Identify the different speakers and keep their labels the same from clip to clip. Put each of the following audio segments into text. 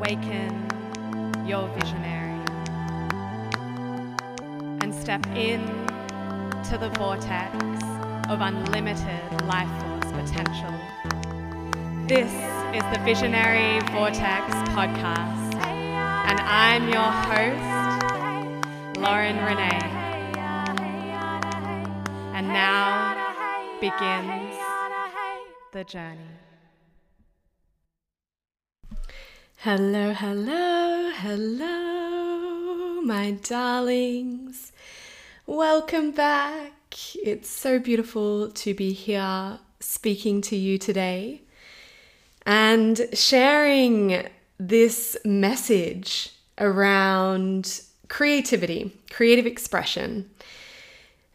Speaker 1: awaken your visionary and step in to the vortex of unlimited life force potential. This is the Visionary Vortex podcast, and I'm your host, Lauren Renee. And now begins the journey. Hello, hello, hello, my darlings. Welcome back. It's so beautiful to be here speaking to you today and sharing this message around creativity, creative expression,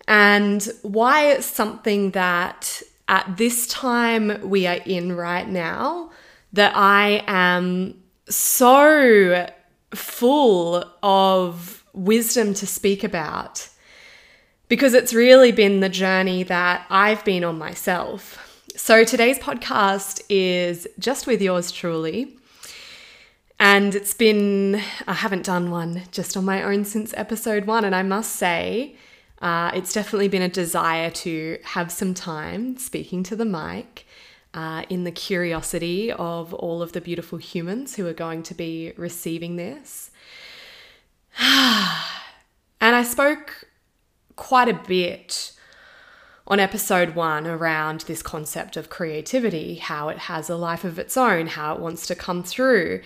Speaker 1: and why it's something that at this time we are in right now that I am so full of wisdom to speak about because it's really been the journey that I've been on myself. So today's podcast is just with yours truly. And it's been, I haven't done one just on my own since episode one. And I must say, uh, it's definitely been a desire to have some time speaking to the mic uh, in the curiosity of all of the beautiful humans who are going to be receiving this. and I spoke quite a bit on episode one around this concept of creativity, how it has a life of its own, how it wants to come through.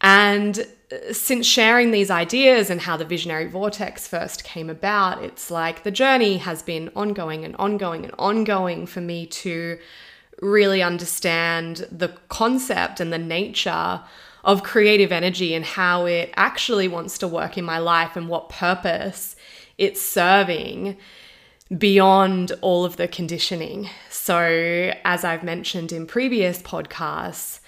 Speaker 1: And uh, since sharing these ideas and how the visionary vortex first came about, it's like the journey has been ongoing and ongoing and ongoing for me to really understand the concept and the nature of creative energy and how it actually wants to work in my life and what purpose it's serving beyond all of the conditioning. So, as I've mentioned in previous podcasts,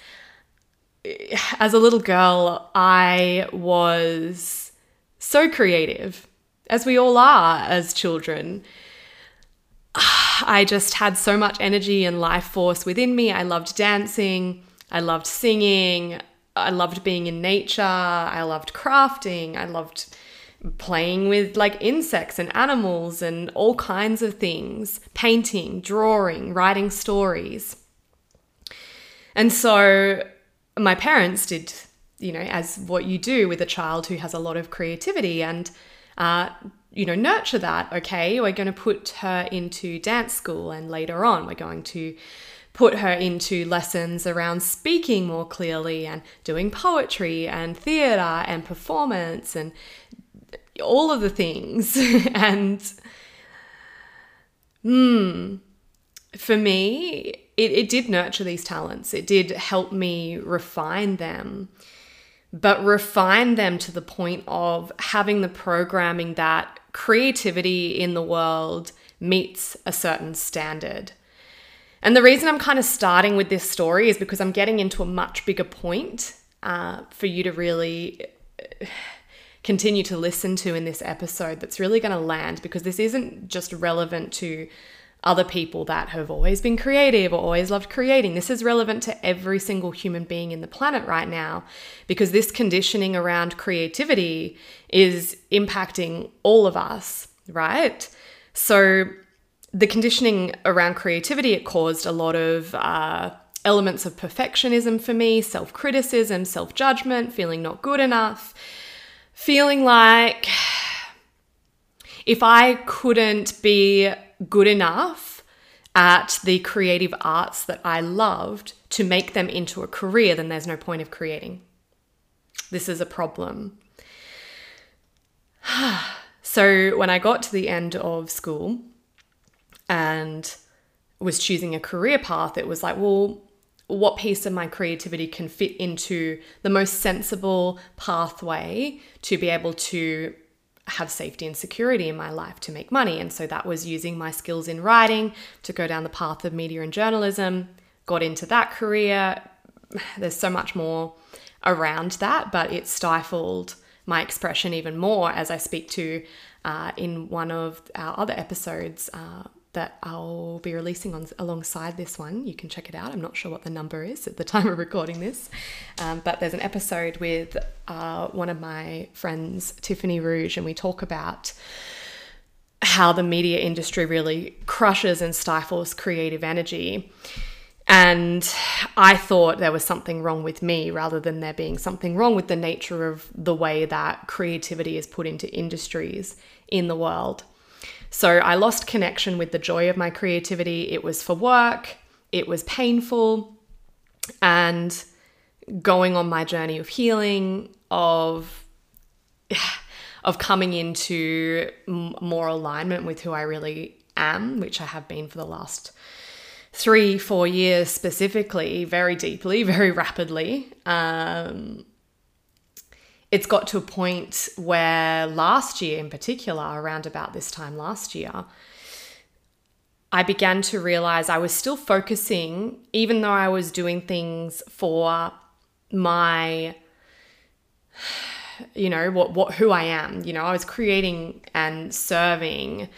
Speaker 1: as a little girl, I was so creative, as we all are as children. I just had so much energy and life force within me. I loved dancing, I loved singing, I loved being in nature, I loved crafting, I loved playing with like insects and animals and all kinds of things, painting, drawing, writing stories. And so my parents did, you know, as what you do with a child who has a lot of creativity and uh, you know, nurture that. Okay, we're going to put her into dance school, and later on, we're going to put her into lessons around speaking more clearly and doing poetry and theatre and performance and all of the things. and hmm, for me, it, it did nurture these talents, it did help me refine them but refine them to the point of having the programming that creativity in the world meets a certain standard. And the reason I'm kind of starting with this story is because I'm getting into a much bigger point uh, for you to really uh, continue to listen to in this episode that's really going to land because this isn't just relevant to other people that have always been creative or always loved creating. This is relevant to every single human being in the planet right now because this conditioning around creativity is impacting all of us, right? So, the conditioning around creativity, it caused a lot of uh, elements of perfectionism for me, self criticism, self judgment, feeling not good enough, feeling like if I couldn't be good enough at the creative arts that I loved to make them into a career, then there's no point of creating. This is a problem. so when I got to the end of school and was choosing a career path, it was like, well, what piece of my creativity can fit into the most sensible pathway to be able to have safety and security in my life to make money. And so that was using my skills in writing to go down the path of media and journalism, got into that career. There's so much more around that, but it stifled my expression even more as I speak to uh, in one of our other episodes. Uh, that I'll be releasing on alongside this one. You can check it out. I'm not sure what the number is at the time of recording this, um, but there's an episode with uh, one of my friends, Tiffany Rouge, and we talk about how the media industry really crushes and stifles creative energy. And I thought there was something wrong with me rather than there being something wrong with the nature of the way that creativity is put into industries in the world. So I lost connection with the joy of my creativity. It was for work, it was painful, and going on my journey of healing, of of coming into more alignment with who I really am, which I have been for the last three, four years specifically, very deeply, very rapidly. Um, it's got to a point where last year, in particular, around about this time last year, I began to realize I was still focusing, even though I was doing things for my, you know, what, what, who I am. You know, I was creating and serving,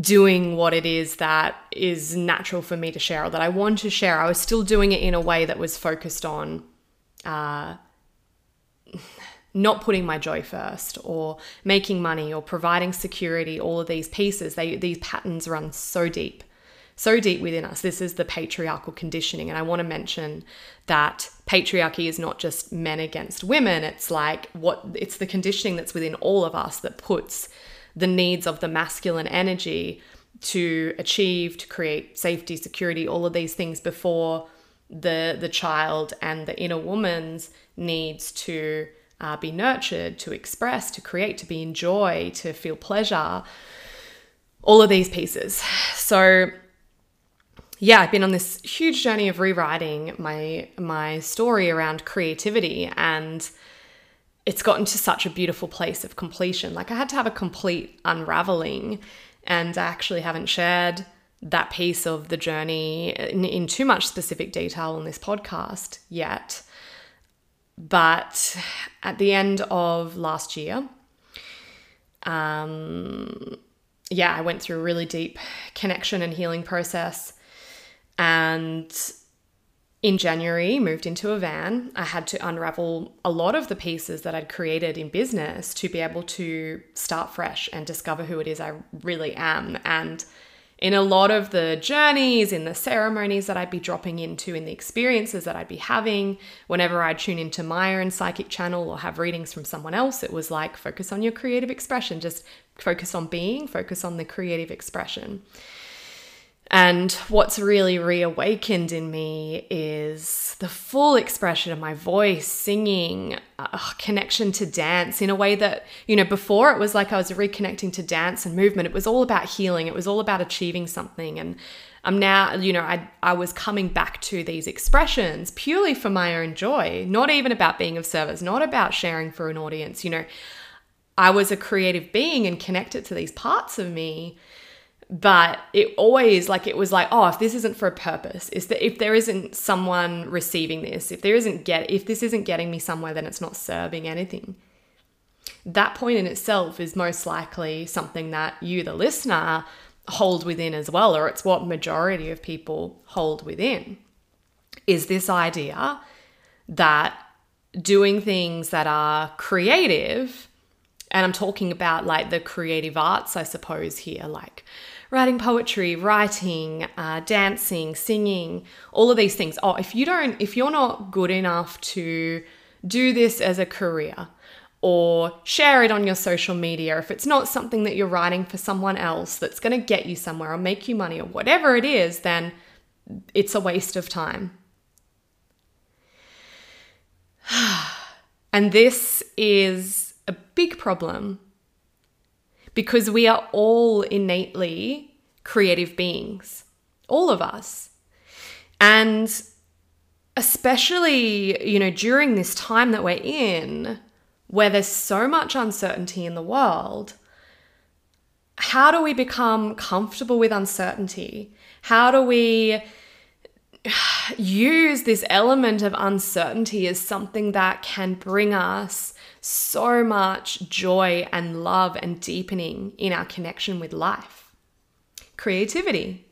Speaker 1: doing what it is that is natural for me to share or that I want to share. I was still doing it in a way that was focused on, uh, not putting my joy first or making money or providing security all of these pieces they these patterns run so deep so deep within us. This is the patriarchal conditioning. And i want to mention that patriarchy is not just men against women. It's like what it's the conditioning that's within all of us that puts the needs of the masculine energy to achieve to create safety security all of these things before the the child and the inner woman's needs to uh, be nurtured, to express, to create, to be in joy, to feel pleasure, all of these pieces. So, yeah, I've been on this huge journey of rewriting my my story around creativity and it's gotten to such a beautiful place of completion. Like I had to have a complete unraveling and I actually haven't shared that piece of the journey in, in too much specific detail on this podcast yet. But at the end of last year, um, yeah, I went through a really deep connection and healing process. And in January, moved into a van. I had to unravel a lot of the pieces that I'd created in business to be able to start fresh and discover who it is I really am. And in a lot of the journeys, in the ceremonies that I'd be dropping into, in the experiences that I'd be having, whenever I'd tune into my own psychic channel or have readings from someone else, it was like focus on your creative expression, just focus on being, focus on the creative expression. And what's really reawakened in me is the full expression of my voice, singing, uh, connection to dance in a way that, you know, before it was like I was reconnecting to dance and movement. It was all about healing, it was all about achieving something. And I'm now, you know, I, I was coming back to these expressions purely for my own joy, not even about being of service, not about sharing for an audience. You know, I was a creative being and connected to these parts of me but it always like it was like oh if this isn't for a purpose is that if there isn't someone receiving this if there isn't get if this isn't getting me somewhere then it's not serving anything. That point in itself is most likely something that you the listener hold within as well or it's what majority of people hold within. Is this idea that doing things that are creative and I'm talking about like the creative arts, I suppose, here, like writing poetry, writing, uh, dancing, singing, all of these things. Oh, if you don't, if you're not good enough to do this as a career or share it on your social media, if it's not something that you're writing for someone else that's going to get you somewhere or make you money or whatever it is, then it's a waste of time. and this is a big problem because we are all innately creative beings, all of us. And especially, you know, during this time that we're in, where there's so much uncertainty in the world, how do we become comfortable with uncertainty? How do we use this element of uncertainty as something that can bring us so much joy and love and deepening in our connection with life. creativity.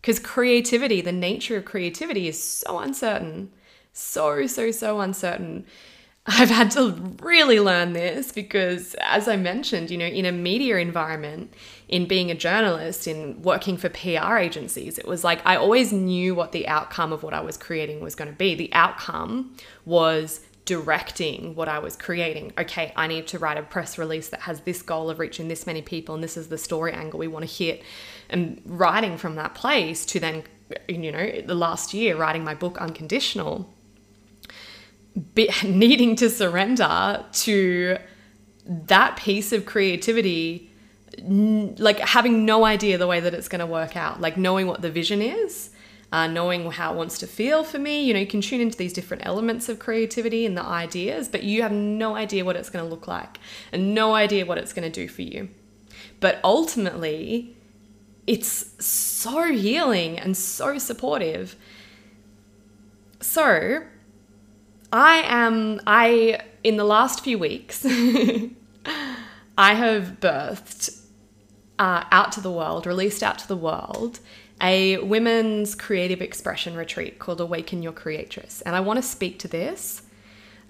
Speaker 1: Because creativity, the nature of creativity is so uncertain, so, so, so uncertain. I've had to really learn this because, as I mentioned, you know, in a media environment, in being a journalist, in working for PR agencies, it was like I always knew what the outcome of what I was creating was going to be. The outcome was directing what I was creating. Okay, I need to write a press release that has this goal of reaching this many people, and this is the story angle we want to hit. And writing from that place to then, you know, the last year, writing my book Unconditional, be, needing to surrender to that piece of creativity, like having no idea the way that it's going to work out, like knowing what the vision is uh, knowing how it wants to feel for me. You know, you can tune into these different elements of creativity and the ideas, but you have no idea what it's going to look like and no idea what it's going to do for you. But ultimately, it's so healing and so supportive. So, I am, I, in the last few weeks, I have birthed uh, out to the world, released out to the world, a women's creative expression retreat called Awaken Your Creatress. And I want to speak to this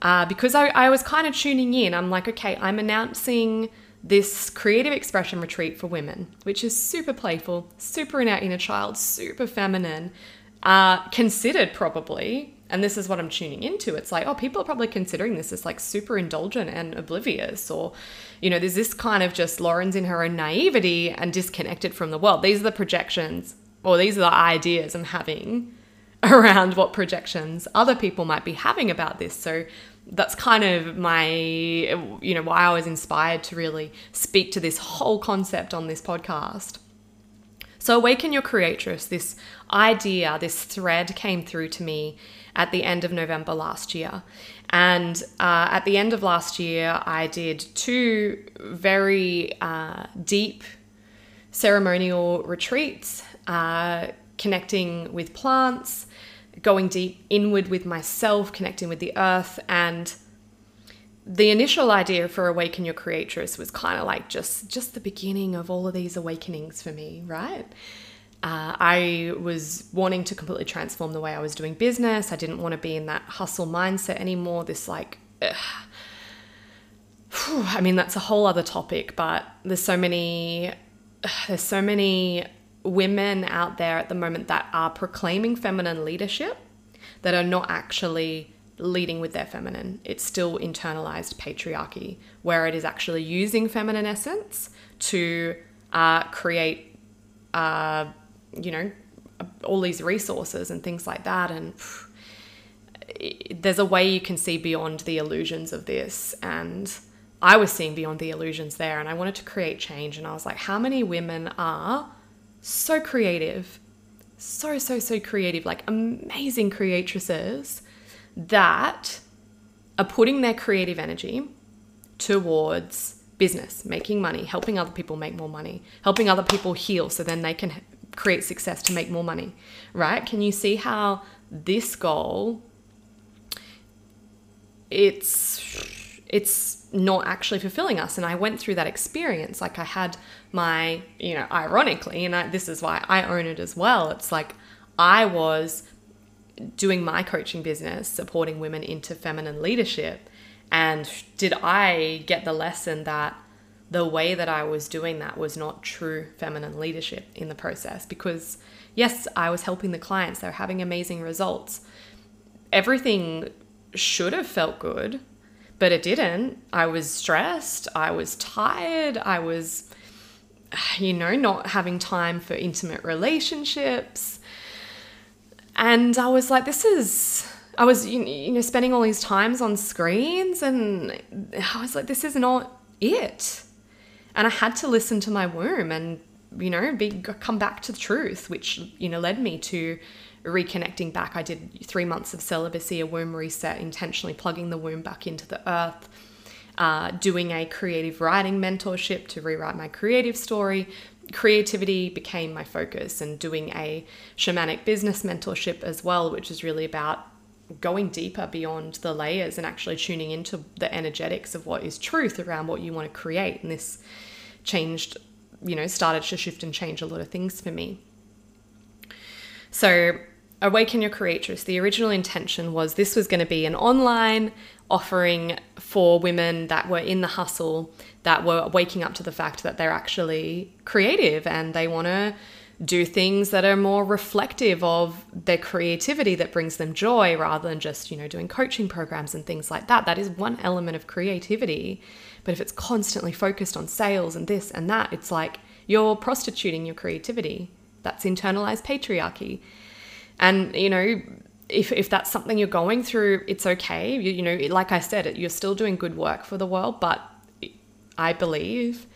Speaker 1: uh, because I, I was kind of tuning in. I'm like, okay, I'm announcing this creative expression retreat for women, which is super playful, super in our inner child, super feminine, uh, considered probably. And this is what I'm tuning into. It's like, oh, people are probably considering this as like super indulgent and oblivious, or, you know, there's this kind of just Lauren's in her own naivety and disconnected from the world. These are the projections or these are the ideas I'm having around what projections other people might be having about this. So that's kind of my, you know, why I was inspired to really speak to this whole concept on this podcast. So, Awaken Your Creatress, this idea, this thread came through to me at the end of November last year. And uh, at the end of last year, I did two very uh, deep ceremonial retreats uh, connecting with plants, going deep inward with myself, connecting with the earth. And the initial idea for Awaken Your Creatress was kind of like just, just the beginning of all of these awakenings for me, right? Uh, I was wanting to completely transform the way I was doing business. I didn't want to be in that hustle mindset anymore. This, like, ugh. I mean, that's a whole other topic, but there's so many, there's so many women out there at the moment that are proclaiming feminine leadership that are not actually leading with their feminine. It's still internalized patriarchy, where it is actually using feminine essence to uh, create, uh, you know, all these resources and things like that. And phew, there's a way you can see beyond the illusions of this. And I was seeing beyond the illusions there, and I wanted to create change. And I was like, how many women are so creative, so, so, so creative, like amazing creatresses that are putting their creative energy towards business, making money, helping other people make more money, helping other people heal so then they can create success to make more money, right? Can you see how this goal it's it's not actually fulfilling us and I went through that experience like I had my, you know, ironically, and I, this is why I own it as well. It's like I was doing my coaching business, supporting women into feminine leadership. And did I get the lesson that the way that I was doing that was not true feminine leadership in the process? Because, yes, I was helping the clients, they were having amazing results. Everything should have felt good, but it didn't. I was stressed, I was tired, I was you know, not having time for intimate relationships. And I was like, this is, I was, you know, spending all these times on screens, and I was like, this is not it. And I had to listen to my womb and, you know, be come back to the truth, which, you know, led me to reconnecting back. I did three months of celibacy, a womb reset, intentionally plugging the womb back into the earth uh, doing a creative writing mentorship to rewrite my creative story. Creativity became my focus, and doing a shamanic business mentorship as well, which is really about going deeper beyond the layers and actually tuning into the energetics of what is truth around what you want to create. And this changed you know, started to shift and change a lot of things for me. So, Awaken Your Creatress, the original intention was this was going to be an online offering for women that were in the hustle, that were waking up to the fact that they're actually creative and they want to do things that are more reflective of their creativity that brings them joy rather than just, you know, doing coaching programs and things like that. That is one element of creativity. But if it's constantly focused on sales and this and that, it's like you're prostituting your creativity. That's internalized patriarchy. And, you know, if, if that's something you're going through, it's okay. You, you know, like I said, you're still doing good work for the world, but I believe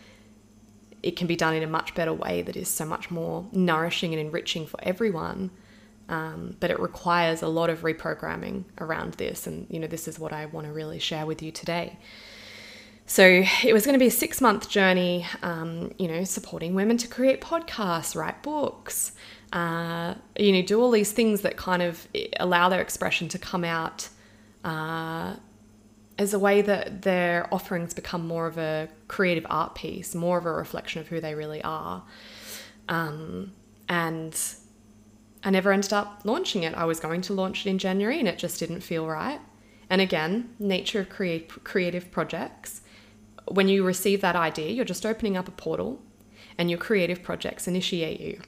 Speaker 1: it can be done in a much better way that is so much more nourishing and enriching for everyone. Um, but it requires a lot of reprogramming around this. And, you know, this is what I want to really share with you today. So it was going to be a six month journey, um, you know, supporting women to create podcasts, write books, uh, you know, do all these things that kind of allow their expression to come out uh, as a way that their offerings become more of a creative art piece, more of a reflection of who they really are. Um, and I never ended up launching it. I was going to launch it in January and it just didn't feel right. And again, nature of create, creative projects. When you receive that idea, you're just opening up a portal and your creative projects initiate you.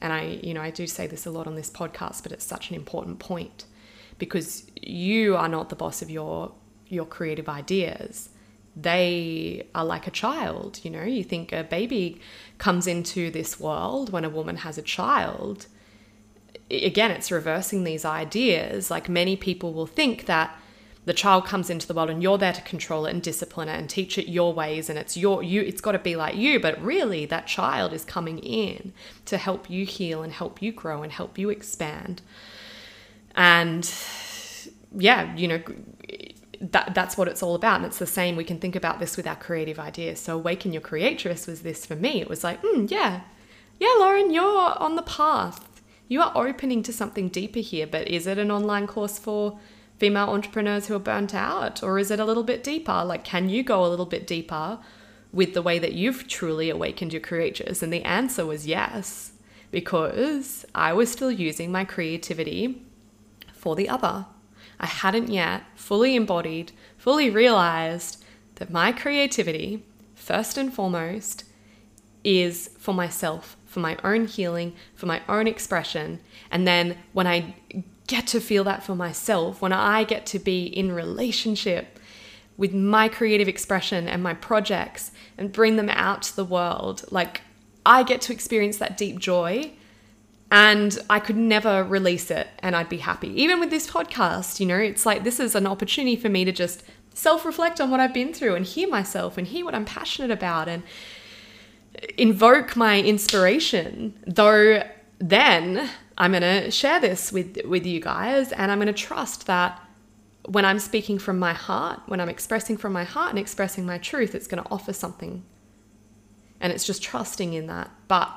Speaker 1: And I, you know, I do say this a lot on this podcast, but it's such an important point because you are not the boss of your your creative ideas. They are like a child you know. You think a baby comes into this world when a woman has a child. Again it's reversing these ideas. Like many people will think that the child comes into the world and you're there to control it and discipline it and teach it your ways and it's your you it's got to be like you but really that child is coming in to help you heal and help you grow and help you expand. And yeah you know that that's what it's all about. And it's the same we can think about this with our creative ideas. So awaken your creatress was this for me. It was like mm, yeah. Yeah lauren you're on the path. You are opening to something deeper here but is it an online course for female entrepreneurs who are burnt out or is it a little bit deeper? Like can you go a little bit deeper with the way that you've truly awakened your creatress and the answer was yes because i was still using my creativity for the other. I hadn't yet fully embodied, fully realized that my creativity, first and foremost, is for myself, for my own healing, for my own expression. And then when I get to feel that for myself, when I get to be in relationship with my creative expression and my projects and bring them out to the world, like I get to experience that deep joy and I could never release it and I'd be happy. Even with this podcast, you know, it's like this is an opportunity for me to just self reflect on what I've been through and hear myself and hear what I'm passionate about and invoke my inspiration. Though then I'm going to share this with with you guys and I'm going to trust that when I'm speaking from my heart, when I'm expressing from my heart and expressing my truth, it's going to offer something. And it's just trusting in that. But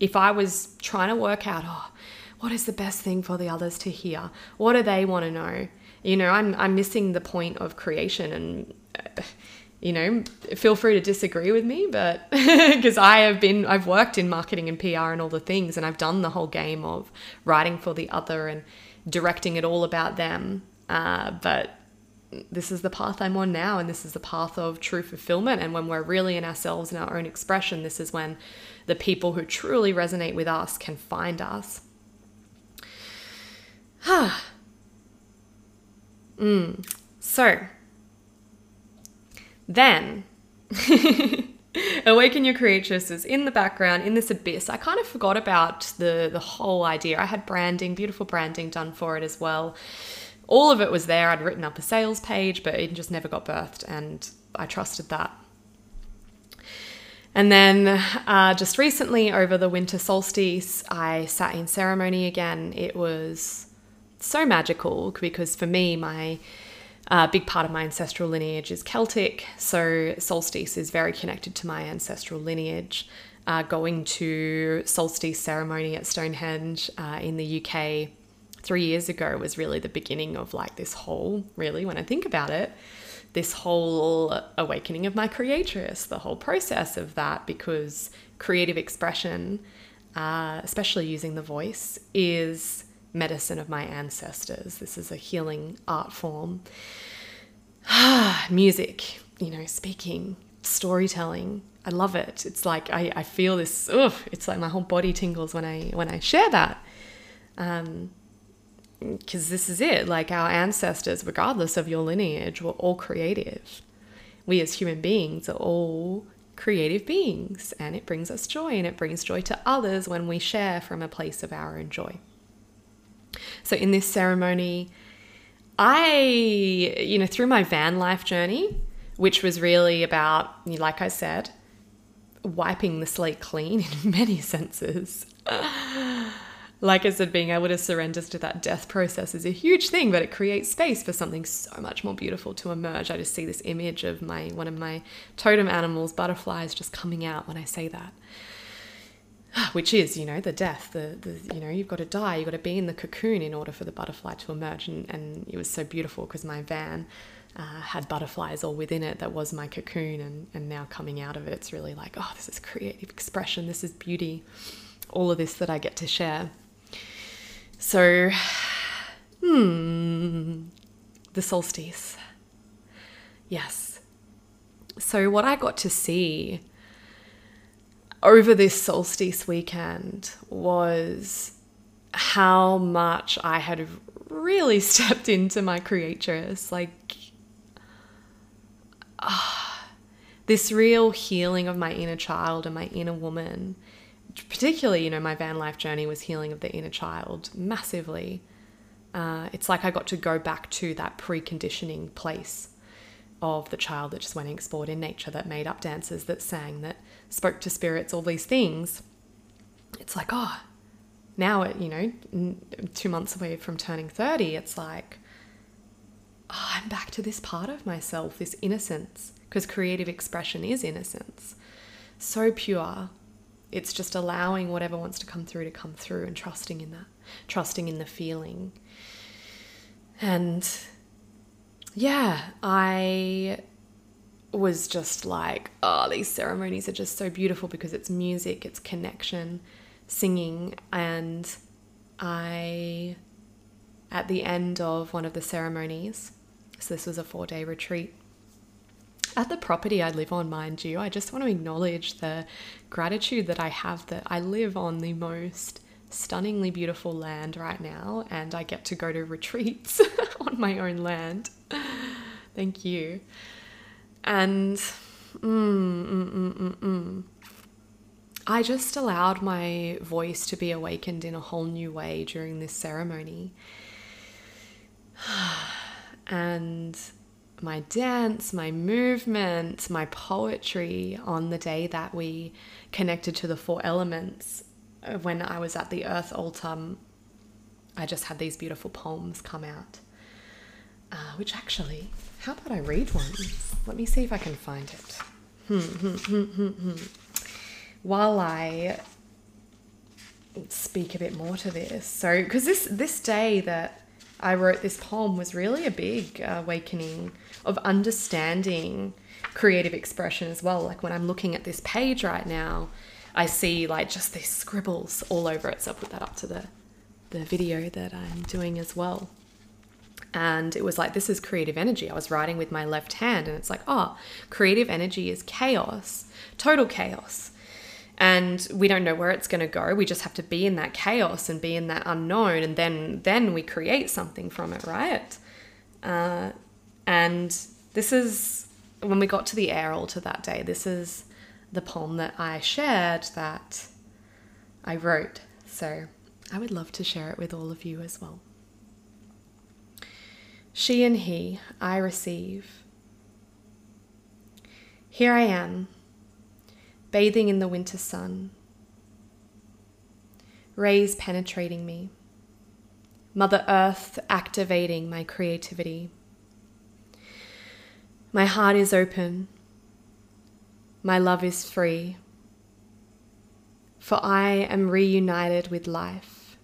Speaker 1: if I was trying to work out, oh, what is the best thing for the others to hear? What do they want to know? You know, I'm, I'm missing the point of creation and. Uh, You know, feel free to disagree with me, but because I have been, I've worked in marketing and PR and all the things, and I've done the whole game of writing for the other and directing it all about them. Uh, but this is the path I'm on now, and this is the path of true fulfillment. And when we're really in ourselves and our own expression, this is when the people who truly resonate with us can find us. mm. So, then, Awaken Your Creatress is in the background, in this abyss. I kind of forgot about the, the whole idea. I had branding, beautiful branding done for it as well. All of it was there. I'd written up a sales page, but it just never got birthed, and I trusted that. And then uh, just recently, over the winter solstice, I sat in ceremony again. It was so magical because for me, my uh, big part of my ancestral lineage is Celtic. So solstice is very connected to my ancestral lineage. Uh, going to solstice ceremony at Stonehenge uh, in the UK three years ago was really the beginning of like this whole, really, when I think about it, this whole awakening of my creatress, the whole process of that, because creative expression, uh, especially using the voice, is medicine of my ancestors. This is a healing art form. Music, you know, speaking, storytelling. I love it. It's like I, I feel this. Ugh, it's like my whole body tingles when I when I share that. Um, because this is it. Like our ancestors, regardless of your lineage, were all creative. We as human beings are all creative beings, and it brings us joy, and it brings joy to others when we share from a place of our own joy. So, in this ceremony, I, you know, through my van life journey, which was really about, like I said, wiping the slate clean in many senses. like I said, being able to surrender to that death process is a huge thing, but it creates space for something so much more beautiful to emerge. I just see this image of my one of my totem animals, butterflies, just coming out when I say that. which is you know the death the, the you know you've got to die you've got to be in the cocoon in order for the butterfly to emerge and, and it was so beautiful because my van uh, had butterflies all within it that was my cocoon and, and now coming out of it it's really like oh this is creative expression this is beauty all of this that i get to share. So hmm the solstice. Yes. So what i got to see over this solstice weekend was how much I had really stepped into my creatress. Like, ah, this real healing of my inner child and my inner woman. Particularly, you know, my van life journey was healing of the inner child massively. Uh, it's like I got to go back to that preconditioning place of the child that just went and explored in nature, that made up dances, that sang, that spoke to spirits, all these things. It's like, oh, now it, you know, two months away from turning 30, it's like, oh, I'm back to this part of myself, this innocence, because creative expression is innocence. So pure. It's just allowing whatever wants to come through to come through and trusting in that, trusting in the feeling. And yeah, I was just like, oh, these ceremonies are just so beautiful because it's music, it's connection, singing. And I, at the end of one of the ceremonies, so this was a four day retreat, at the property I live on, mind you, I just want to acknowledge the gratitude that I have that I live on the most stunningly beautiful land right now and I get to go to retreats on my own land. Thank you. And mm, mm, mm, mm, mm. I just allowed my voice to be awakened in a whole new way during this ceremony. and my dance, my movement, my poetry on the day that we connected to the four elements uh, when I was at the earth altar, I just had these beautiful poems come out. Uh, which actually, how about I read one? Let me see if I can find it. While I speak a bit more to this, so because this this day that I wrote this poem was really a big uh, awakening of understanding creative expression as well. Like when I'm looking at this page right now, I see like just these scribbles all over it. So I'll put that up to the the video that I'm doing as well. And it was like, this is creative energy. I was writing with my left hand, and it's like, oh, creative energy is chaos, total chaos. And we don't know where it's going to go. We just have to be in that chaos and be in that unknown, and then then we create something from it, right? Uh, and this is when we got to the air altar that day. This is the poem that I shared that I wrote. So I would love to share it with all of you as well. She and he, I receive. Here I am, bathing in the winter sun, rays penetrating me, Mother Earth activating my creativity. My heart is open, my love is free, for I am reunited with life,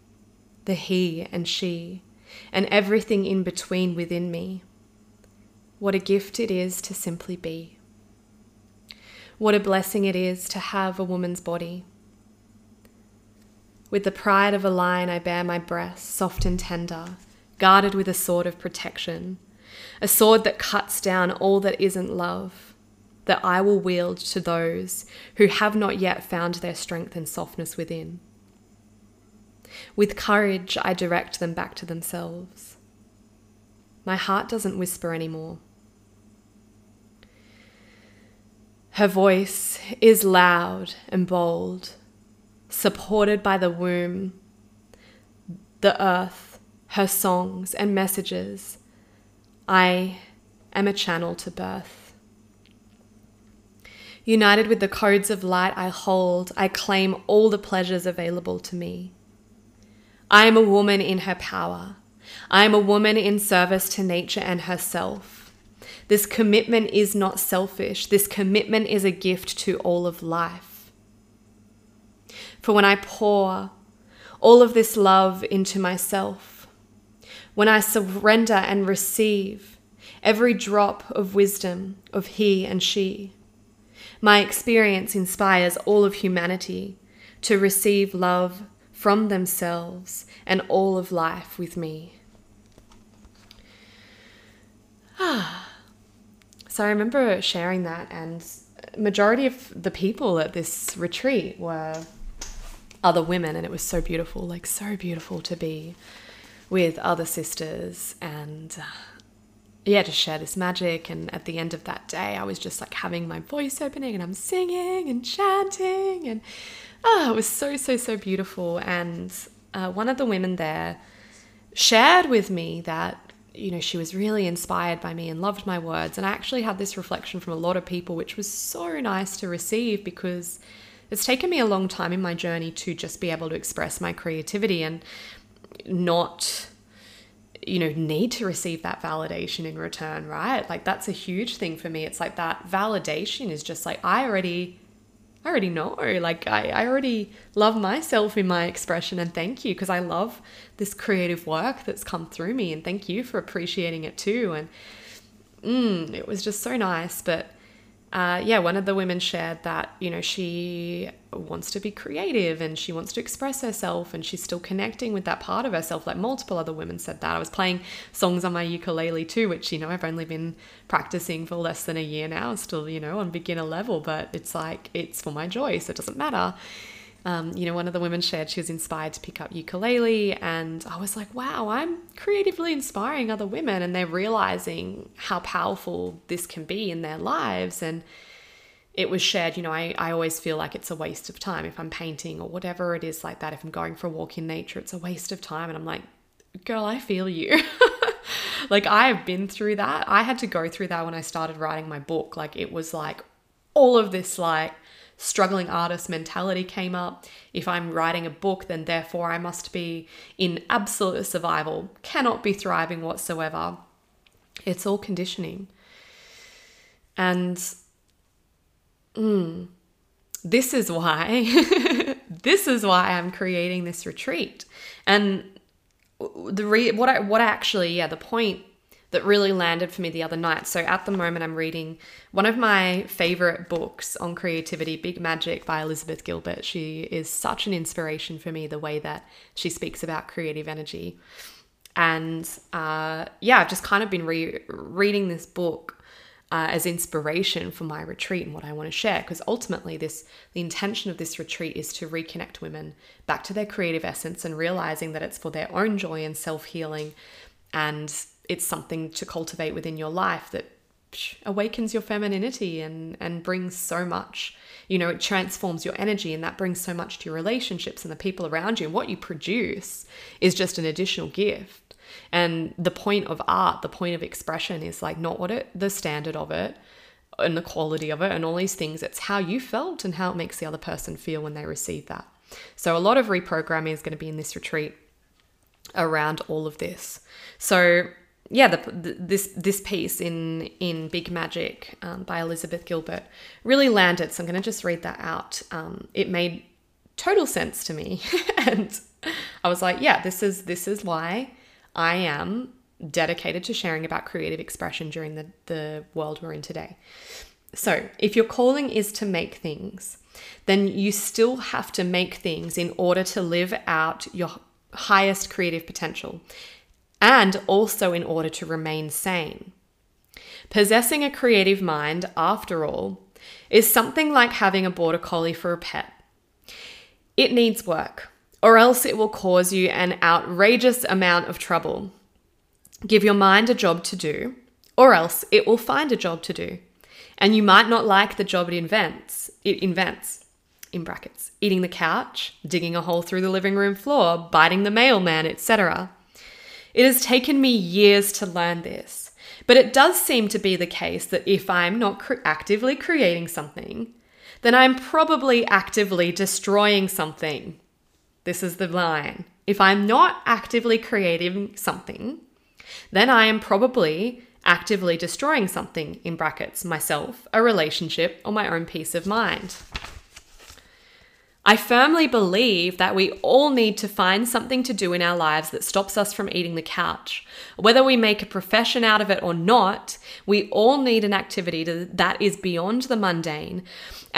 Speaker 1: the he and she and everything in between within me. What a gift it is to simply be. what a blessing it is to have a woman's body. With the pride of a lion, I bear my breast, soft and tender, guarded with a sword of protection, a sword that cuts down all that isn't love, that I will wield to those who have not yet found their strength and softness within. With courage, I direct them back to themselves. My heart doesn't whisper anymore. Her voice is loud and bold supported by the womb, the earth, her songs and messages. I am a channel to birth. United with the codes of light I hold, I claim all the pleasures available to me. I am a woman in her power. I am a woman in service to nature and herself. This commitment is not selfish. This commitment is a gift to all of life. For when I pour all of this love into myself, when I surrender and receive every drop of wisdom of he and she, my experience inspires all of humanity to receive love from themselves and all of life with me. Ah. So I remember sharing that and majority of the people at this retreat were other women and it was so beautiful like so beautiful to be with other sisters and uh, yeah to share this magic and at the end of that day i was just like having my voice opening and i'm singing and chanting and oh it was so so so beautiful. And uh, one of the women there shared with me that you know she was really inspired by me and loved my words. And i actually had this reflection from a lot of people which was so nice to receive because it's taken me a long time in my journey to just be able to express my creativity and not you know need to receive that validation in return right? Like that's a huge thing for me. It's like that validation is just like i already i already know like i, I already love myself in my expression and thank you because i love this creative work that's come through me and thank you for appreciating it too and mm, it was just so nice but uh, yeah, one of the women shared that, you know, she wants to be creative and she wants to express herself and she's still connecting with that part of herself. Like multiple other women said that. I was playing songs on my ukulele too, which, you know, I've only been practicing for less than a year now, still, you know, on beginner level, but it's like, it's for my joy, so it doesn't matter. Um, you know, one of the women shared she was inspired to pick up ukulele, and I was like, wow, I'm creatively inspiring other women, and they're realizing how powerful this can be in their lives. And it was shared, you know, I, I always feel like it's a waste of time if I'm painting or whatever it is like that. If I'm going for a walk in nature, it's a waste of time. And I'm like, girl, I feel you. like, I've been through that. I had to go through that when I started writing my book. Like, it was like all of this, like, struggling artist mentality came up. If I'm writing a book, then therefore I must be in absolute survival, cannot be thriving whatsoever. It's all conditioning. And mm, this is why this is why I'm creating this retreat. And the re- what I what I actually yeah the point that really landed for me the other night. So at the moment, I'm reading one of my favorite books on creativity, Big Magic by Elizabeth Gilbert. She is such an inspiration for me, the way that she speaks about creative energy. And uh, yeah, I've just kind of been re- reading this book uh, as inspiration for my retreat and what I want to share. Because ultimately, this the intention of this retreat is to reconnect women back to their creative essence and realizing that it's for their own joy and self healing and it's something to cultivate within your life that awakens your femininity and and brings so much you know it transforms your energy and that brings so much to your relationships and the people around you and what you produce is just an additional gift and the point of art the point of expression is like not what it the standard of it and the quality of it and all these things it's how you felt and how it makes the other person feel when they receive that so a lot of reprogramming is going to be in this retreat around all of this so yeah, the, the, this this piece in in Big Magic um, by Elizabeth Gilbert really landed. So I'm going to just read that out. Um, it made total sense to me, and I was like, yeah, this is this is why I am dedicated to sharing about creative expression during the the world we're in today. So, if your calling is to make things, then you still have to make things in order to live out your highest creative potential and also in order to remain sane. Possessing a creative mind, after all, is something like having a border collie for a pet. It needs work, or else it will cause you an outrageous amount of trouble. Give your mind a job to do, or else it will find a job to do. And you might not like the job it invents. It invents, in brackets, eating the couch, digging a hole through the living room floor, biting the mailman, etc. It has taken me years to learn this, but it does seem to be the case that if I'm not cre- actively creating something, then I'm probably actively destroying something. This is the line. If I'm not actively creating something, then I am probably actively destroying something, in brackets, myself, a relationship, or my own peace of mind. I firmly believe that we all need to find something to do in our lives that stops us from eating the couch. Whether we make a profession out of it or not, we all need an activity to, that is beyond the mundane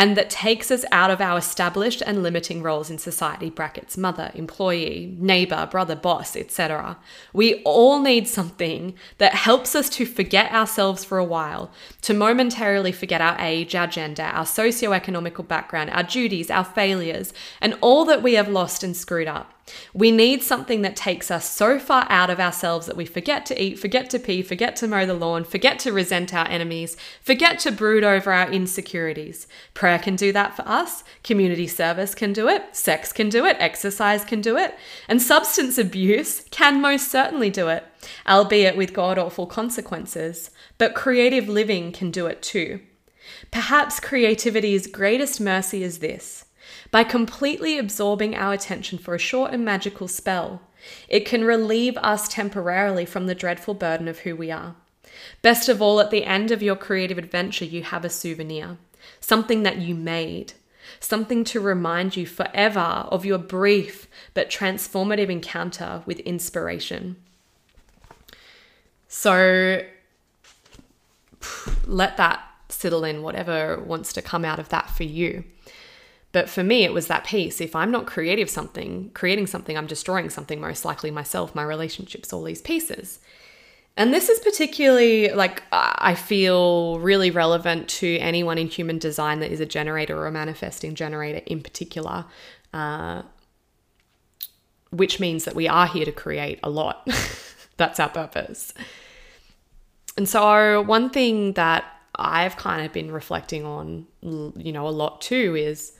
Speaker 1: and that takes us out of our established and limiting roles in society brackets mother employee neighbor brother boss etc we all need something that helps us to forget ourselves for a while to momentarily forget our age our gender our socio-economical background our duties our failures and all that we have lost and screwed up we need something that takes us so far out of ourselves that we forget to eat, forget to pee, forget to mow the lawn, forget to resent our enemies, forget to brood over our insecurities. Prayer can do that for us, community service can do it, sex can do it, exercise can do it, and substance abuse can most certainly do it, albeit with god awful consequences. But creative living can do it too. Perhaps creativity's greatest mercy is this by completely absorbing our attention for a short and magical spell. It can relieve us temporarily from the dreadful burden of who we are. Best of all, at the end of your creative adventure, you have a souvenir, something that you made, something to remind you forever of your brief but transformative encounter with inspiration. So let that settle in, whatever wants to come out of that for you. But for me, it was that piece. If I'm not creative something, creating something, I'm destroying something, most likely myself, my relationships, all these pieces. And this is particularly like I feel really relevant to anyone in human design that is a generator or a manifesting generator in particular, uh, which means that we are here to create a lot. That's our purpose. And so, one thing that I've kind of been reflecting on, you know, a lot too is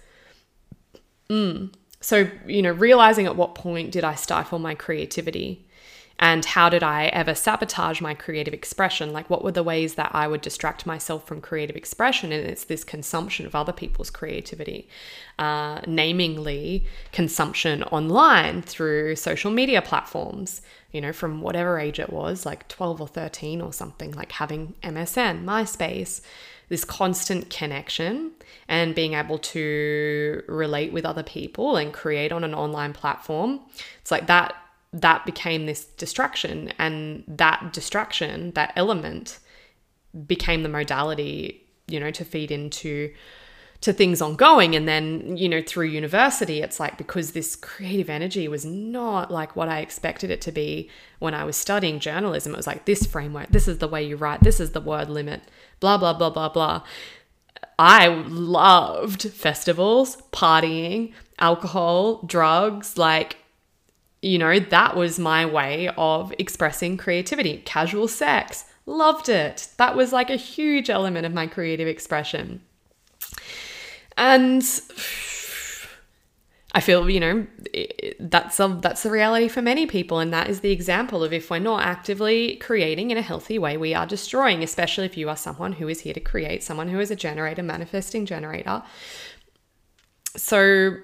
Speaker 1: Mm. So, you know, realizing at what point did I stifle my creativity and how did I ever sabotage my creative expression? Like, what were the ways that I would distract myself from creative expression? And it's this consumption of other people's creativity, uh, namingly consumption online through social media platforms, you know, from whatever age it was, like 12 or 13 or something, like having MSN, MySpace, this constant connection and being able to relate with other people and create on an online platform. It's like that that became this distraction and that distraction, that element became the modality, you know, to feed into to things ongoing and then you know through university it's like because this creative energy was not like what i expected it to be when i was studying journalism it was like this framework this is the way you write this is the word limit blah, blah, blah, blah, blah. I loved festivals, partying, alcohol, drugs. Like, you know, that was my way of expressing creativity. Casual sex, loved it. That was like a huge element of my creative expression. And I feel, you know, that's a, that's the reality for many people, and that is the example of if we're not actively creating in a healthy way, we are destroying. Especially if you are someone who is here to create, someone who is a generator, manifesting generator. So,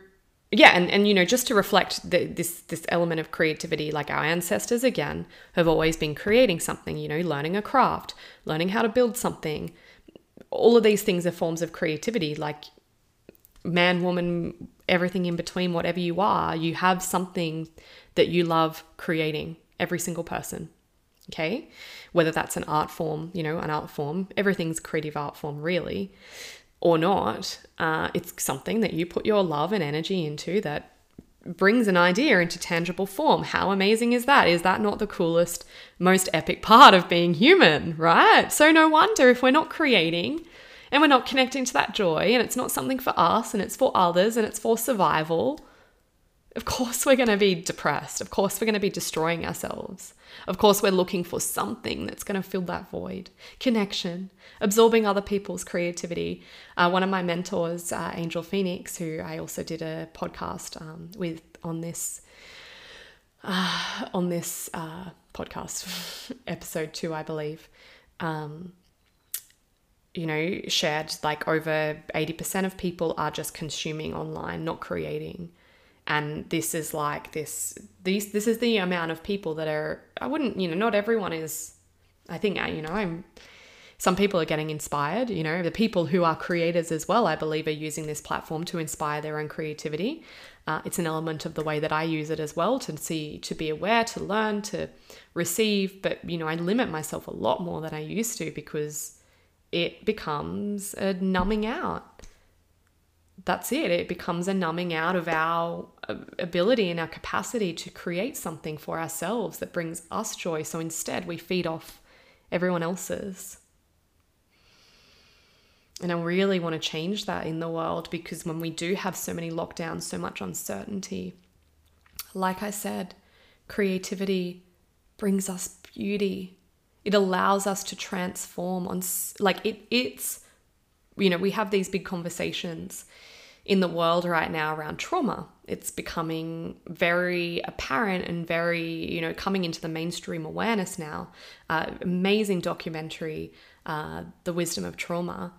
Speaker 1: yeah, and and you know, just to reflect the, this this element of creativity, like our ancestors again have always been creating something. You know, learning a craft, learning how to build something. All of these things are forms of creativity, like man, woman, everything in between, whatever you are, you have something that you love creating, every single person. Okay. Whether that's an art form, you know, an art form, everything's creative art form, really, or not. Uh, it's something that you put your love and energy into that brings an idea into tangible form. How amazing is that? Is that not the coolest, most epic part of being human, right? So, no wonder if we're not creating and we're not connecting to that joy and it's not something for us and it's for others and it's for survival, of course we're going to be depressed. Of course we're going to be destroying ourselves. Of course we're looking for something that's going to fill that void. Connection, absorbing other people's creativity. Uh, one of my mentors, uh, Angel Phoenix, who I also did a podcast um, with on this uh, on this uh, podcast, episode two, I believe. Um, you know, shared like over 80% of people are just consuming online, not creating. And this is like this these this is the amount of people that are i wouldn't you know not everyone is i think you know i'm some people are getting inspired you know. The people who are creators as well i believe are using this platform to inspire their own creativity. Uh, it's an element of the way that i use it as well to see to be aware to learn to receive. But you know i limit myself a lot more than i used to because it becomes a numbing out that's it. It becomes a numbing out of our uh, ability and our capacity to create something for ourselves that brings us joy. So instead, we feed off everyone else's. And I really want to change that in the world because when we do have so many lockdowns, so much uncertainty, like I said, creativity brings us beauty. It allows us to transform on like it it's you know, we have these big conversations in the world right now around trauma. It's becoming very apparent and very, you know, coming into the mainstream awareness now. Uh, amazing documentary, uh, The Wisdom of Trauma,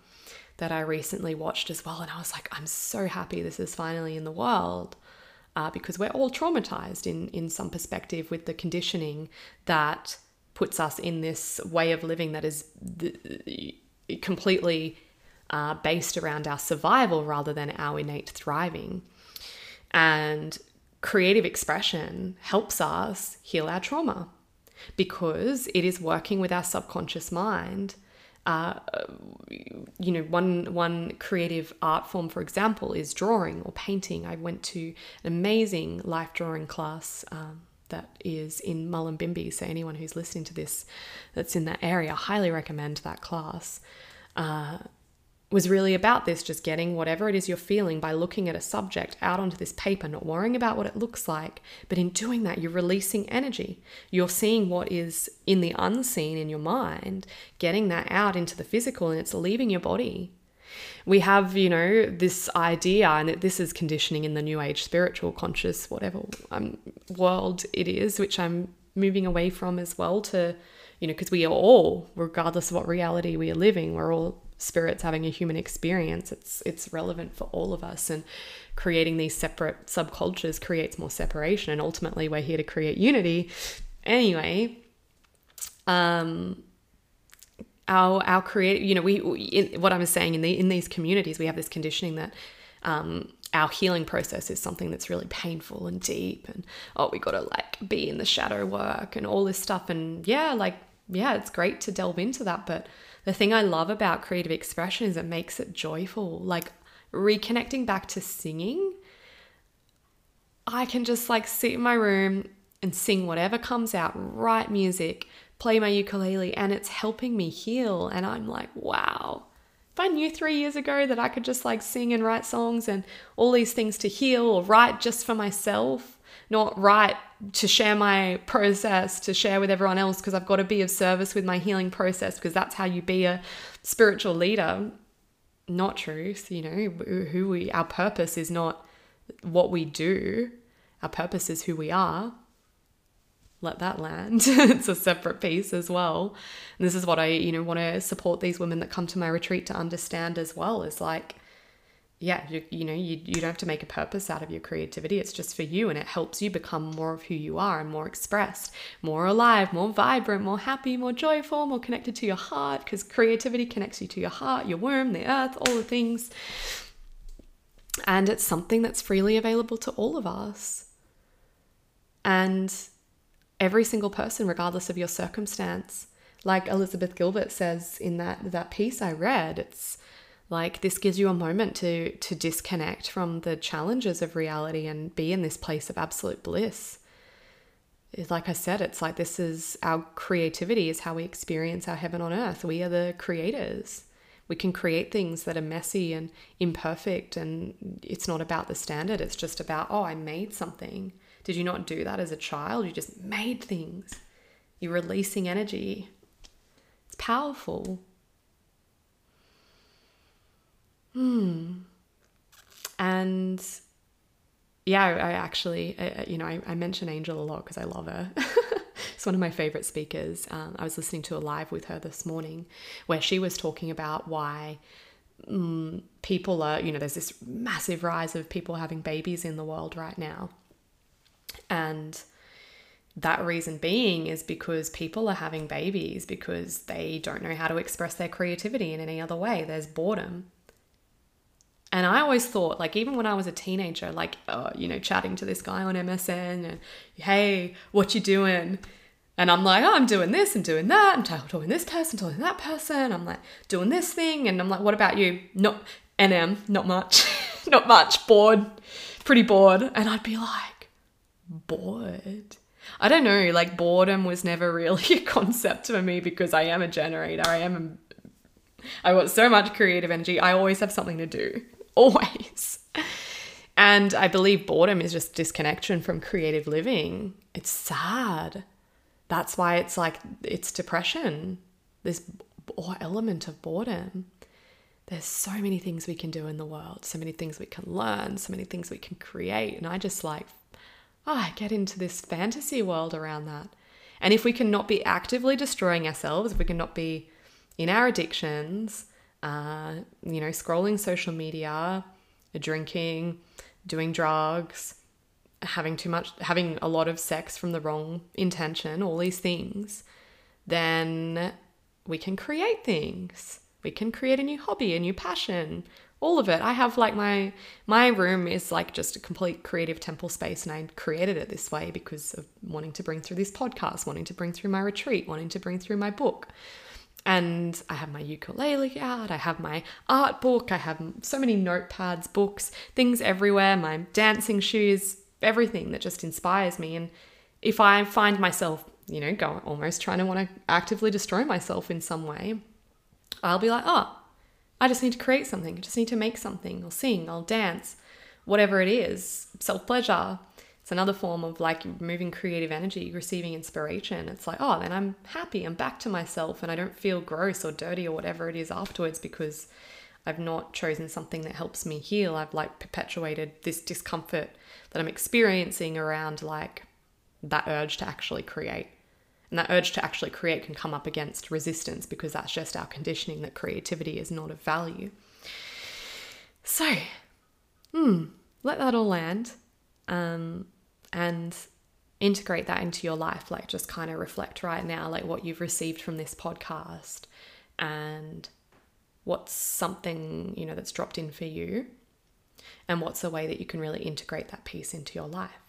Speaker 1: that I recently watched as well. And I was like, I'm so happy this is finally in the world. Uh, because we're all traumatized in, in some perspective with the conditioning that puts us in this way of living that is completely uh, based around our survival rather than our innate thriving. And creative expression helps us heal our trauma because it is working with our subconscious mind. Uh, you know, one one creative art form, for example, is drawing or painting. I went to an amazing life drawing class um, that is in Mullumbimby. So anyone who's listening to this that's in that area, I highly recommend that class. Uh, was really about this just getting whatever it is you're feeling by looking at a subject out onto this paper, not worrying about what it looks like. But in doing that, you're releasing energy. You're seeing what is in the unseen in your mind, getting that out into the physical, and it's leaving your body. We have, you know, this idea, and this is conditioning in the new age spiritual conscious, whatever um, world it is, which I'm moving away from as well to, you know, because we are all, regardless of what reality we are living, we're all spirits having a human experience. It's it's relevant for all of us and creating these separate subcultures creates more separation and ultimately we're here to create unity. Anyway um our our create you know we in, what i was saying in the in these communities we have this conditioning that um our healing process is something that's really painful and deep and oh we got to like be in the shadow work and all this stuff and yeah like yeah it's great to delve into that but the thing I love about creative expression is it makes it joyful. Like reconnecting back to singing, I can just like sit in my room and sing whatever comes out, write music, play my ukulele, and it's helping me heal. And I'm like, wow. If I knew three years ago that I could just like sing and write songs and all these things to heal or write just for myself, not write to share my process, to share with everyone else, because I've got to be of service with my healing process, because that's how you be a spiritual leader. Not truth, you know, who we, our purpose is not what we do, our purpose is who we are. Let that land. it's a separate piece as well. And this is what I, you know, want to support these women that come to my retreat to understand as well is like, yeah, you, you know, you, you don't have to make a purpose out of your creativity. It's just for you and it helps you become more of who you are and more expressed, more alive, more vibrant, more happy, more joyful, more connected to your heart because creativity connects you to your heart, your womb, the earth, all the things. And it's something that's freely available to all of us. And every single person, regardless of your circumstance. Like Elizabeth Gilbert says in that that piece I read, it's like this gives you a moment to to disconnect from the challenges of reality and be in this place of absolute bliss. Like I said, it's like this is our creativity is how we experience our heaven on earth. We are the creators. We can create things that are messy and imperfect, and it's not about the standard. It's just about, oh, I made something. Did you not do that as a child? You just made things. You're releasing energy. It's powerful. Hmm. And yeah, I actually, you know, I, I mention Angel a lot because I love her. It's one of my favorite speakers. Um, I was listening to a live with her this morning where she was talking about why um, people are, you know, there's this massive rise of people having babies in the world right now. And that reason being is because people are having babies because they don't know how to express their creativity in any other way. There's boredom. And I always thought, like, even when I was a teenager, like, uh, you know, chatting to this guy on MSN and, hey, what you doing? And I'm like, oh, I'm doing this and doing that. I'm talking to this person, talking to that person. I'm like doing this thing. And I'm like, what about you? Not NM, not much. not much. Bored. Pretty bored. And I'd be like, bored. I don't know, like boredom was never really a concept for me because I am a generator. I am a, I got so much creative energy. I always have something to do. Always. And I believe boredom is just disconnection from creative living. It's sad that's why it's like it's depression this element of boredom there's so many things we can do in the world so many things we can learn so many things we can create and i just like oh, i get into this fantasy world around that and if we cannot be actively destroying ourselves if we cannot be in our addictions uh, you know scrolling social media drinking doing drugs having too much, having a lot of sex from the wrong intention, all these things, then we can create things. We can create a new hobby, a new passion, all of it. I have like my my room is like just a complete creative temple space and I created it this way because of wanting to bring through this podcast, wanting to bring through my retreat, wanting to bring through my book. And I have my ukulele out, I have my art book, I have so many notepads, books, things everywhere, my dancing shoes, everything that just inspires me. And if I find myself, you know, going almost trying to want to actively destroy myself in some way, I'll be like, oh, I just need to create something. I just need to make something. I'll sing, I'll dance, whatever it is. Self pleasure. It's another form of like moving creative energy, receiving inspiration. It's like, oh, then I'm happy. I'm back to myself and I don't feel gross or dirty or whatever it is afterwards because I've not chosen something that helps me heal. I've like perpetuated this discomfort that I'm experiencing around like that urge to actually create. And that urge to actually create can come up against resistance because that's just our conditioning that creativity is not of value. So, hmm, let that all land um, and integrate that into your life. Like, just kind of reflect right now, like what you've received from this podcast and what's something, you know, that's dropped in for you and what's a way that you can really integrate that piece into your life.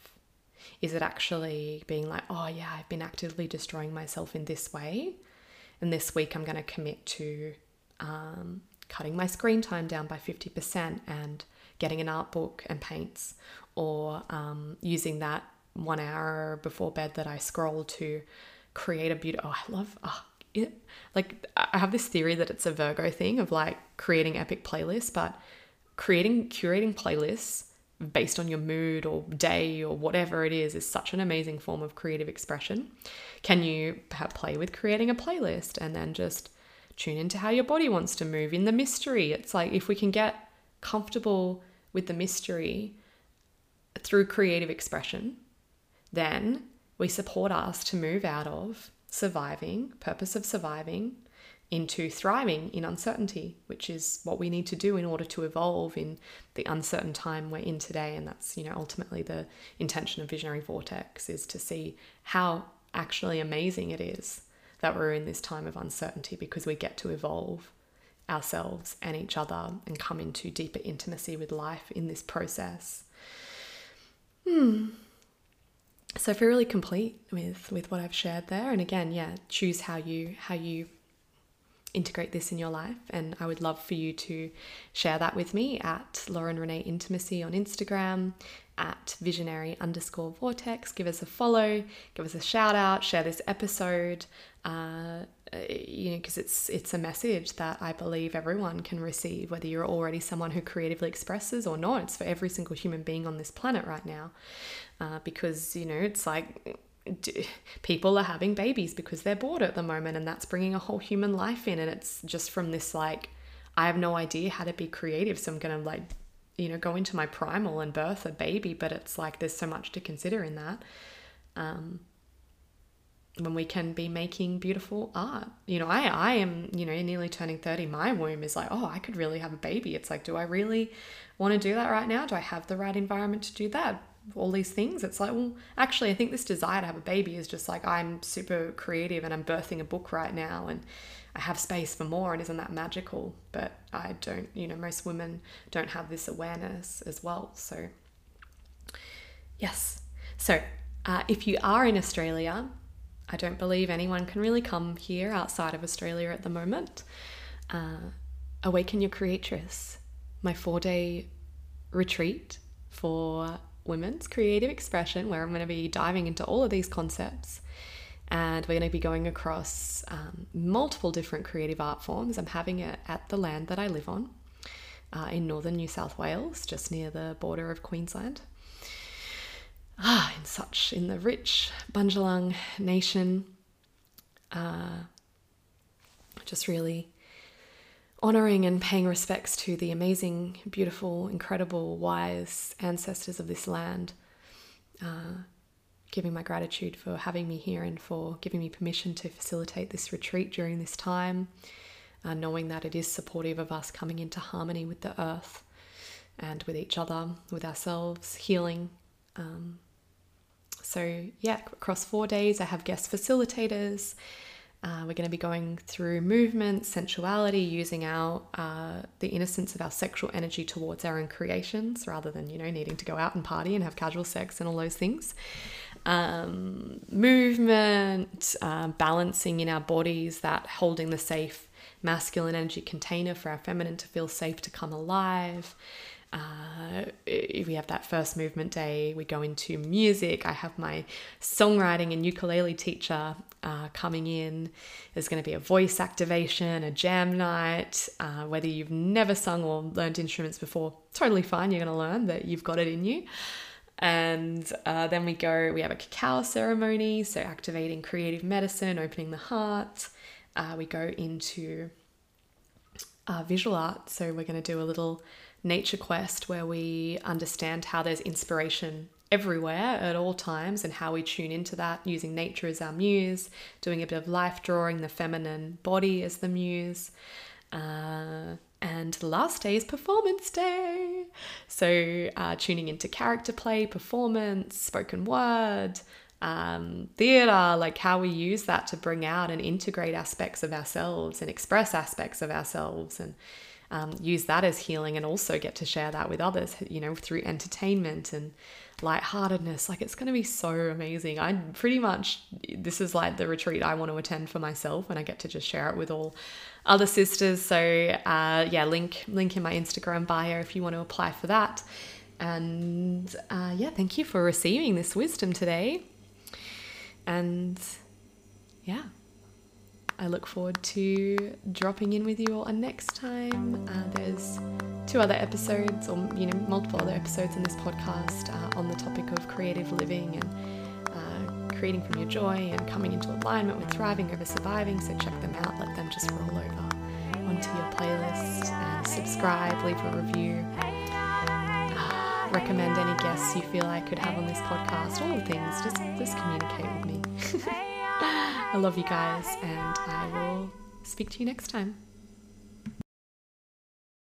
Speaker 1: Is it actually being like, oh, yeah, I've been actively destroying myself in this way, and this week I'm going to commit to um, cutting my screen time down by 50% and getting an art book and paints, or um, using that one hour before bed that I scroll to create a beautiful. Oh, I love. Oh, it, like I have this theory that it's a Virgo thing of like creating epic playlists, but creating curating playlists based on your mood or day or whatever it is is such an amazing form of creative expression. Can you play with creating a playlist and then just tune into how your body wants to move in the mystery? It's like if we can get comfortable with the mystery through creative expression, then we support us to move out of surviving, purpose of surviving, into thriving in uncertainty, which is what we need to do in order to evolve in the uncertain time we're in today. And that's, you know, ultimately the intention of Visionary Vortex is to see how actually amazing it is that we're in this time of uncertainty because we get to evolve ourselves and each other and come into deeper intimacy with life in this process. Hmm. so feel really complete with with what I've shared there. And again, yeah, choose how you how you integrate this in your life. And I would love for you to share that with me at Lauren Renee Intimacy on Instagram, at visionary underscore vortex. Give us a follow, give us a shout out, share this episode. Uh, you know, because it's it's a message that I believe everyone can receive, whether you're already someone who creatively expresses or not. It's for every single human being on this planet right now, uh, because you know it's like people are having babies because they're bored at the moment and that's bringing a whole human life in and it's just from this like i have no idea how to be creative so i'm gonna like you know go into my primal and birth a baby but it's like there's so much to consider in that um, when we can be making beautiful art. You know i i am you know nearly turning 30 my womb is like oh i could really have a baby. It's like do i really want to do that right now? Do i have the right environment to do that all these things. It's like, well, actually, I think this desire to have a baby is just like I'm super creative and I'm birthing a book right now and I have space for more. And isn't that magical? But I don't, you know, most women don't have this awareness as well. So, yes. So, uh, if you are in Australia, I don't believe anyone can really come here outside of Australia at the moment. Uh, Awaken Your Creatress, my four day retreat for women's creative expression, where I'm going to be diving into all of these concepts. And we're going to be going across um, multiple different creative art forms. I'm having it at the land that I live on uh, in northern New South Wales, just near the border of Queensland. Ah, in such, in the rich Bundjalung nation. Uh, just really honoring and paying respects to the amazing, beautiful, incredible, wise ancestors of this land. Uh, giving my gratitude for having me here and for giving me permission to facilitate this retreat during this time, uh, knowing that it is supportive of us coming into harmony with the earth and with each other, with ourselves, healing. Um, so, yeah, across four days, I have guest facilitators uh, we're going to be going through movement, sensuality, using our uh, the innocence of our sexual energy towards our own creations, rather than you know needing to go out and party and have casual sex and all those things. Um, movement, uh, balancing in our bodies, that holding the safe masculine energy container for our feminine to feel safe to come alive. Uh, we have that first movement day. We go into music. I have my songwriting and ukulele teacher uh, coming in. There's going to be a voice activation, a jam night. Uh, whether you've never sung or learned instruments before, totally fine. You're going to learn that you've got it in you. And uh, then we go, we have a cacao ceremony, so activating creative medicine, opening the heart. Uh, we go into uh, visual art, so we're going to do a little nature quest where we understand how there's inspiration everywhere at all times and how we tune into that using nature as our muse, doing a bit of life drawing, the feminine body as the muse. Uh, and last day is performance day. So, uh, tuning into character play, performance, spoken word, um, theatre, like how we use that to bring out and integrate aspects of ourselves and express aspects of ourselves and um, use that as healing and also get to share that with others, you know, through entertainment and lightheartedness. Like it's going to be so amazing. I pretty much, this is like the retreat I want to attend for myself and I get to just share it with all other sisters. So uh, yeah, link, link in my Instagram bio if you want to apply for that. And uh, yeah, thank you for receiving this wisdom today. And yeah. I look forward to dropping in with you all And next time. Uh, there's two other episodes, or you know, multiple other episodes in this podcast uh, on the topic of creative living and uh, creating from your joy and coming into alignment with thriving over surviving. So check them out. Let them just roll over onto your playlist and subscribe, leave a review. Recommend any guests you feel I could have on this podcast. All the things. Just just communicate with me. I love you guys, and I will speak to you next time.